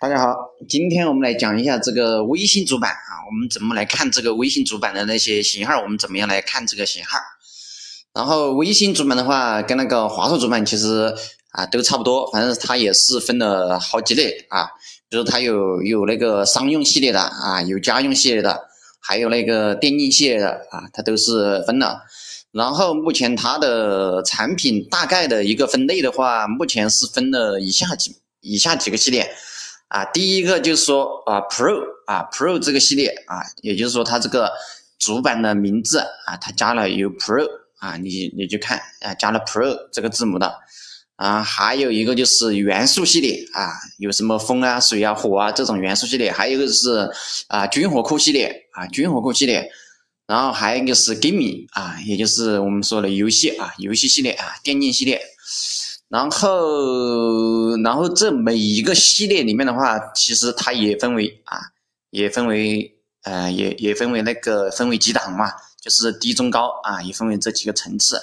大家好，今天我们来讲一下这个微信主板啊，我们怎么来看这个微信主板的那些型号？我们怎么样来看这个型号？然后微信主板的话，跟那个华硕主板其实啊都差不多，反正它也是分了好几类啊，比如它有有那个商用系列的啊，有家用系列的，还有那个电竞系列的啊，它都是分了。然后目前它的产品大概的一个分类的话，目前是分了以下几以下几个系列。啊，第一个就是说啊，Pro 啊，Pro 这个系列啊，也就是说它这个主板的名字啊，它加了有 Pro 啊，你你就看啊，加了 Pro 这个字母的啊，还有一个就是元素系列啊，有什么风啊、水啊、火啊这种元素系列，还有一个是啊军火库系列啊，军火库系列，然后还有一个是 Gaming 啊，也就是我们说的游戏啊，游戏系列啊，电竞系列。然后，然后这每一个系列里面的话，其实它也分为啊，也分为呃，也也分为那个分为几档嘛，就是低、中、高啊，也分为这几个层次。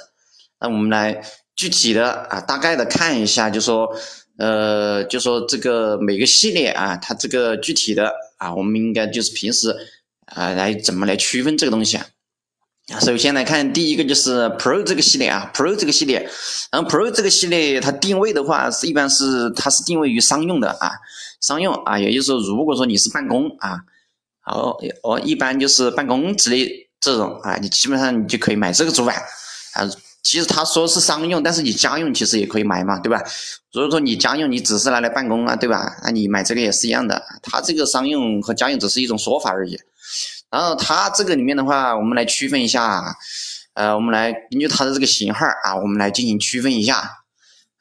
那我们来具体的啊，大概的看一下，就说呃，就说这个每个系列啊，它这个具体的啊，我们应该就是平时啊来怎么来区分这个东西啊。首先来看第一个就是 Pro 这个系列啊，Pro 这个系列，然后 Pro 这个系列它定位的话是一般是它是定位于商用的啊，商用啊，也就是说如果说你是办公啊，好哦，一般就是办公之类这种啊，你基本上你就可以买这个主板啊。其实他说是商用，但是你家用其实也可以买嘛，对吧？如果说你家用你只是拿来办公啊，对吧？那你买这个也是一样的，它这个商用和家用只是一种说法而已。然后它这个里面的话，我们来区分一下，呃，我们来根据它的这个型号啊，我们来进行区分一下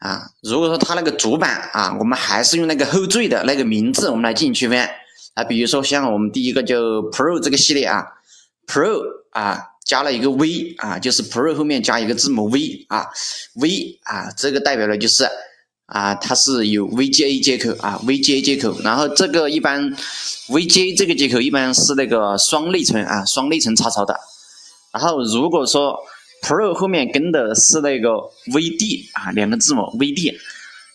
啊。如果说它那个主板啊，我们还是用那个后缀的那个名字，我们来进行区分啊。比如说像我们第一个就 Pro 这个系列啊，Pro 啊加了一个 V 啊，就是 Pro 后面加一个字母 V 啊，V 啊这个代表的就是。啊，它是有 VGA 接口啊，VGA 接口，然后这个一般 VGA 这个接口一般是那个双内存啊，双内存插槽的。然后如果说 Pro 后面跟的是那个 VD 啊，两个字母 VD，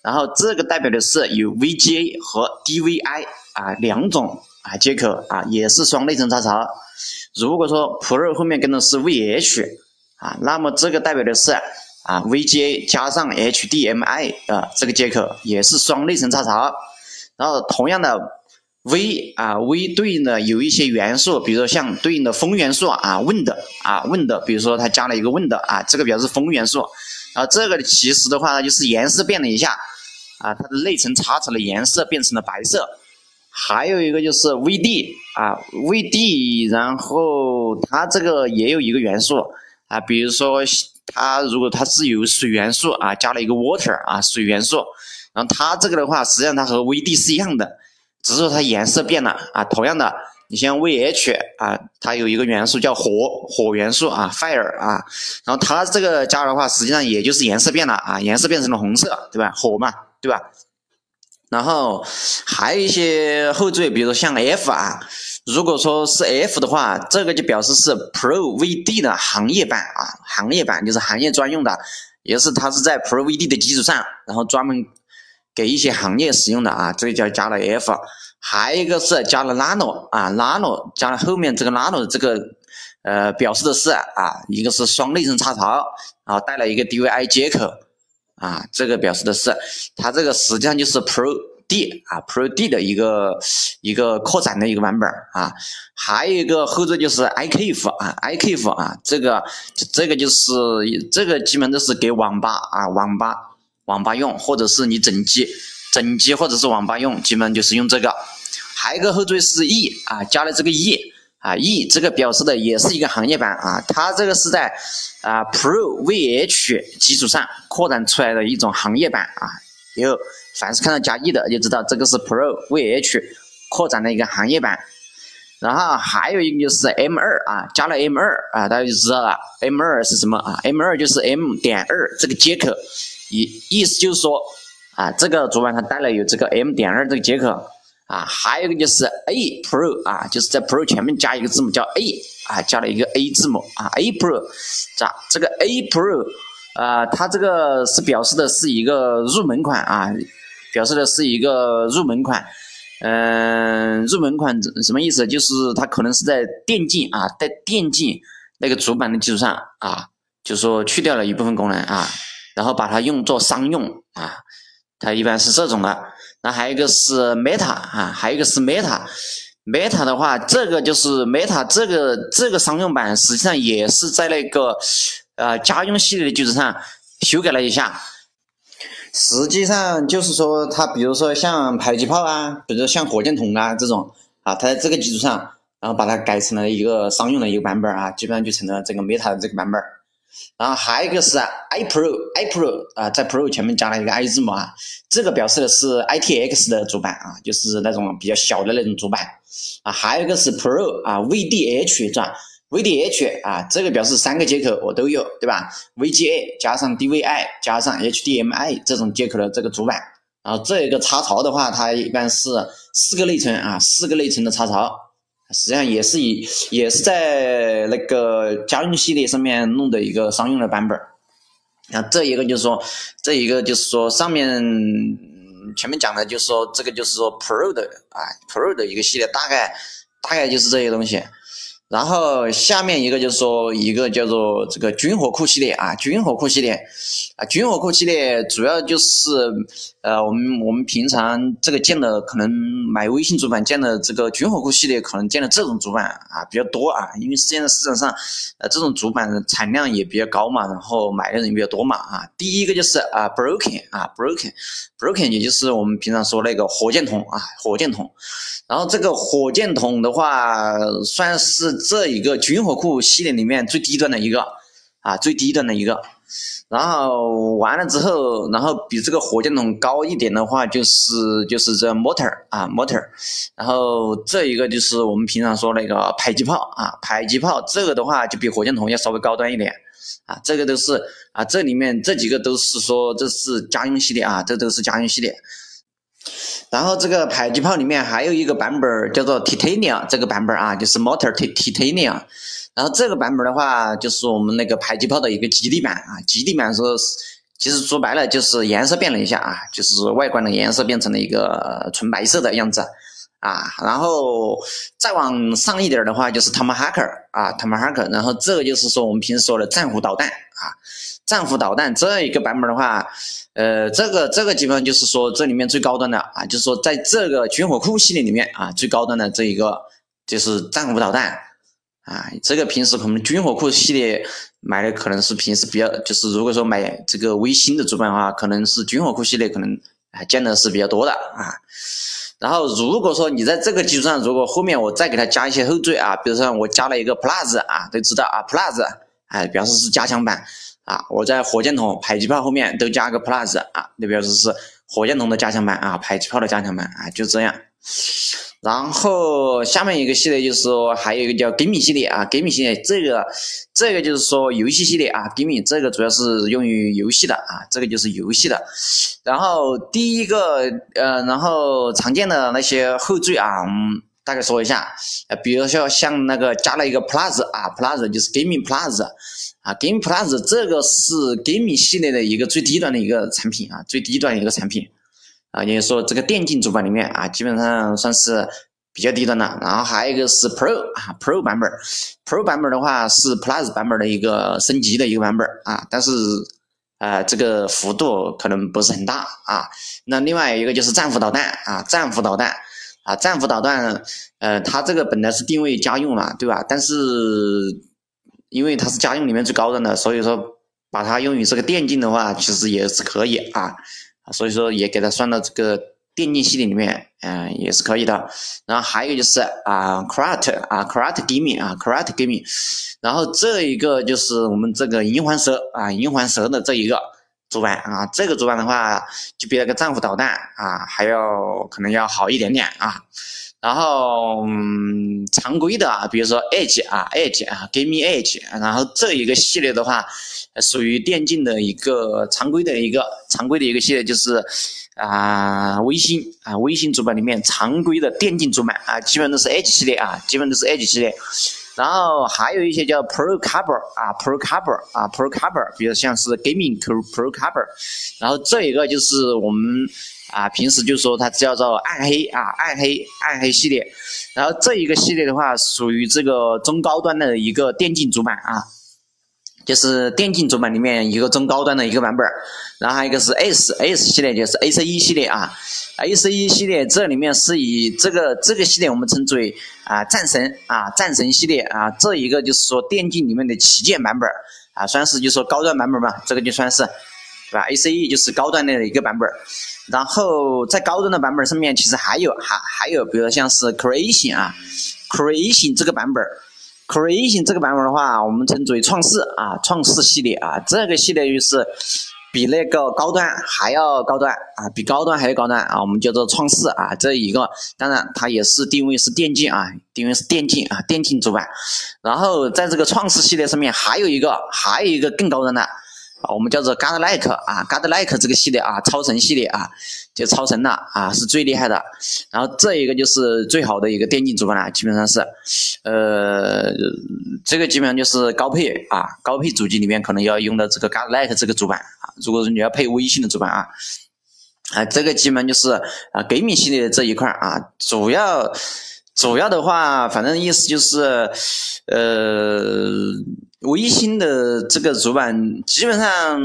然后这个代表的是有 VGA 和 DVI 啊两种啊接口啊，也是双内存插槽。如果说 Pro 后面跟的是 VH 啊，那么这个代表的是。啊，VGA 加上 HDMI 啊，这个接口也是双内存插槽。然后同样的 V 啊，V 对应的有一些元素，比如说像对应的风元素啊，Wind 啊，Wind，比如说它加了一个 Wind 啊，这个表示风元素。啊，这个其实的话呢，就是颜色变了一下啊，它的内存插槽的颜色变成了白色。还有一个就是 VD 啊，VD，然后它这个也有一个元素啊，比如说。它如果它是有水元素啊，加了一个 water 啊，水元素，然后它这个的话，实际上它和 VD 是一样的，只是说它颜色变了啊。同样的，你像 VH 啊，它有一个元素叫火，火元素啊，fire 啊，然后它这个加的话，实际上也就是颜色变了啊，颜色变成了红色，对吧？火嘛，对吧？然后还有一些后缀，比如说像 F 啊。如果说是 F 的话，这个就表示是 Pro VD 的行业版啊，行业版就是行业专用的，也是它是在 Pro VD 的基础上，然后专门给一些行业使用的啊，这个叫加了 F。还有一个是加了 Nano 啊，Nano 加了后面这个 Nano 这个呃表示的是啊，一个是双内存插槽，然后带了一个 DVI 接口啊，这个表示的是它这个实际上就是 Pro。D 啊，Pro D 的一个一个扩展的一个版本啊，还有一个后缀就是 iKF 啊，iKF 啊，这个这个就是这个基本都是给网吧啊，网吧网吧用，或者是你整机整机或者是网吧用，基本就是用这个。还有一个后缀是 E 啊，加了这个 E 啊，E 这个表示的也是一个行业版啊，它这个是在啊 Pro VH 基础上扩展出来的一种行业版啊，有。凡是看到加 E 的，就知道这个是 Pro VH 扩展的一个行业版。然后还有一个就是 M 二啊，加了 M 二啊，大家就知道了。M 二是什么啊？M 二就是 M 点二这个接口，意意思就是说啊，这个主板它带了有这个 M 点二这个接口啊。还有一个就是 A Pro 啊，就是在 Pro 前面加一个字母叫 A 啊，加了一个 A 字母啊，A Pro 咋这个 A Pro 啊，它这个是表示的是一个入门款啊。表示的是一个入门款，嗯，入门款什么意思？就是它可能是在电竞啊，在电竞那个主板的基础上啊，就是说去掉了一部分功能啊，然后把它用作商用啊，它一般是这种的。那还有一个是 Meta 啊，还有一个是 Meta，Meta 的话，这个就是 Meta 这个这个商用版，实际上也是在那个呃家用系列的基础上修改了一下。实际上就是说，它比如说像迫击炮啊，比如说像火箭筒啊这种啊，它在这个基础上，然后把它改成了一个商用的一个版本啊，基本上就成了这个 Meta 的这个版本。然后还有一个是 i Pro，i Pro 啊，在 Pro 前面加了一个 i 字母啊，这个表示的是 ITX 的主板啊，就是那种比较小的那种主板啊。还有一个是 Pro 啊，VDH 转。VDH 啊，这个表示三个接口我都有，对吧？VGA 加上 DVI 加上 HDMI 这种接口的这个主板，然后这个插槽的话，它一般是四个内存啊，四个内存的插槽，实际上也是以也是在那个家用系列上面弄的一个商用的版本。那，这一个就是说，这一个就是说上面前面讲的就是说这个就是说 Pro 的啊，Pro 的一个系列，大概大概就是这些东西。然后下面一个就是说一个叫做这个军火库系列啊，军火库系列啊，军火库系列主要就是呃，我们我们平常这个建的可能买微信主板建的这个军火库系列，可能建的这种主板啊比较多啊，因为现在市场上呃这种主板产量也比较高嘛，然后买的人比较多嘛啊。第一个就是啊，Broken 啊，Broken，Broken 也就是我们平常说那个火箭筒啊，火箭筒。然后这个火箭筒的话，算是这一个军火库系列里面最低端的一个啊，最低端的一个。然后完了之后，然后比这个火箭筒高一点的话，就是就是这 motor 啊 motor。然后这一个就是我们平常说那个迫击炮啊，迫击炮这个的话就比火箭筒要稍微高端一点啊。这个都是啊，这里面这几个都是说这是家用系列啊，这都是家用系列。然后这个迫击炮里面还有一个版本叫做 Titanium 这个版本啊，就是 Motor Titanium。然后这个版本的话，就是我们那个迫击炮的一个基地版啊，基地版说，其实说白了就是颜色变了一下啊，就是外观的颜色变成了一个纯白色的样子啊。然后再往上一点的话，就是 Tomahawk 啊，Tomahawk。然后这个就是说我们平时说的战斧导弹啊。战斧导弹这一个版本的话，呃，这个这个基本上就是说这里面最高端的啊，就是说在这个军火库系列里面啊，最高端的这一个就是战斧导弹啊，这个平时可能军火库系列买的可能是平时比较，就是如果说买这个微星的主板的话，可能是军火库系列可能啊见的是比较多的啊。然后如果说你在这个基础上，如果后面我再给它加一些后缀啊，比如说我加了一个 Plus 啊，都知道啊 Plus，哎，表示是加强版。啊，我在火箭筒、迫击炮后面都加个 plus 啊，那表示是火箭筒的加强版啊，迫击炮的加强版啊，就这样。然后下面一个系列就是说，还有一个叫 “game” 系列啊，“game” 系列这个这个就是说游戏系列啊，“game” 这个主要是用于游戏的啊，这个就是游戏的。然后第一个呃，然后常见的那些后缀啊，嗯，大概说一下，呃，比如说像那个加了一个 plus 啊，plus 就是 Gaming Plus。啊，Game Plus 这个是 Game 系列的一个最低端的一个产品啊，最低端的一个产品啊，也就说这个电竞主板里面啊，基本上算是比较低端的。然后还有一个是 Pro 啊，Pro 版本，Pro 版本的话是 Plus 版本的一个升级的一个版本啊，但是呃这个幅度可能不是很大啊。那另外一个就是战斧导弹啊，战斧导弹啊，战斧导弹，呃，它这个本来是定位家用嘛，对吧？但是因为它是家用里面最高端的，所以说把它用于这个电竞的话，其实也是可以啊，所以说也给它算到这个电竞系列里面，嗯，也是可以的。然后还有就是啊 c r a t 啊 c r a t Gaming 啊 c r a t Gaming，然后这一个就是我们这个银环蛇啊银环蛇的这一个主板啊，这个主板的话就比那个战斧导弹啊还要可能要好一点点啊。然后，嗯，常规的啊，比如说 Edge 啊，Edge 啊，Gaming Edge，然后这一个系列的话，属于电竞的一个常规的一个常规的一个系列，就是啊，微星啊，微星主板里面常规的电竞主板啊，基本都是 Edge 系列啊，基本都是 Edge 系列。然后还有一些叫 Pro Cover 啊，Pro Cover 啊，Pro Cover，比如像是 Gaming Pro Pro Cover，然后这一个就是我们啊平时就说它叫做暗黑啊，暗黑暗黑系列，然后这一个系列的话属于这个中高端的一个电竞主板啊。就是电竞主板里面一个中高端的一个版本然后还有一个是 S S 系列，就是 A C E 系列啊，A C E 系列这里面是以这个这个系列我们称之为啊战神啊战神系列啊，这一个就是说电竞里面的旗舰版本啊，算是就说高端版本吧，这个就算是，对吧？A C E 就是高端的一个版本然后在高端的版本上面其实还有还还有，比如像是 Creation 啊，Creation 这个版本 Creation 这个版本的话，我们称之为创世啊，创世系列啊，这个系列就是比那个高端还要高端啊，比高端还要高端啊，我们叫做创世啊，这一个当然它也是定位是电竞啊，定位是电竞啊，电竞主板。然后在这个创世系列上面还有一个，还有一个更高端的。啊，我们叫做 Godlike 啊，Godlike 这个系列啊，超神系列啊，就超神了啊，是最厉害的。然后这一个就是最好的一个电竞主板了，基本上是，呃，这个基本上就是高配啊，高配主机里面可能要用到这个 Godlike 这个主板啊。如果说你要配微信的主板啊，啊，这个基本上就是啊，Gaming 系列的这一块啊，主要主要的话，反正意思就是，呃。微星的这个主板基本上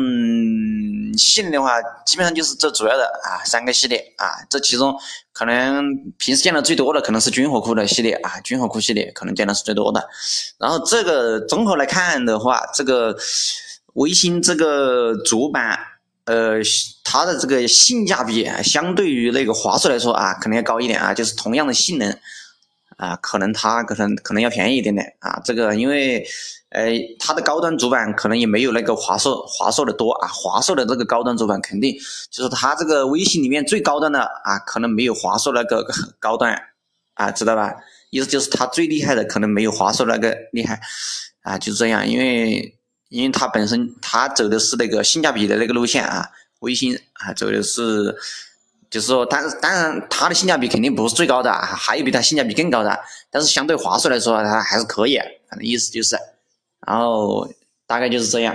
系列的话，基本上就是这主要的啊三个系列啊，这其中可能平时见的最多的可能是军火库的系列啊，军火库系列可能见的是最多的。然后这个综合来看的话，这个微星这个主板，呃，它的这个性价比相对于那个华硕来说啊，可能要高一点啊，就是同样的性能啊，可能它可能可能要便宜一点点啊，这个因为。呃，它的高端主板可能也没有那个华硕华硕的多啊，华硕的这个高端主板肯定就是它这个微信里面最高端的啊，可能没有华硕那个 高端啊，知道吧？意思就是它最厉害的可能没有华硕那个厉害啊，就是这样，因为因为它本身它走的是那个性价比的那个路线啊，微信啊走的是就是说，但当然它的性价比肯定不是最高的，还有比它性价比更高的，但是相对华硕来说它还是可以，反正意思就是。然后大概就是这样。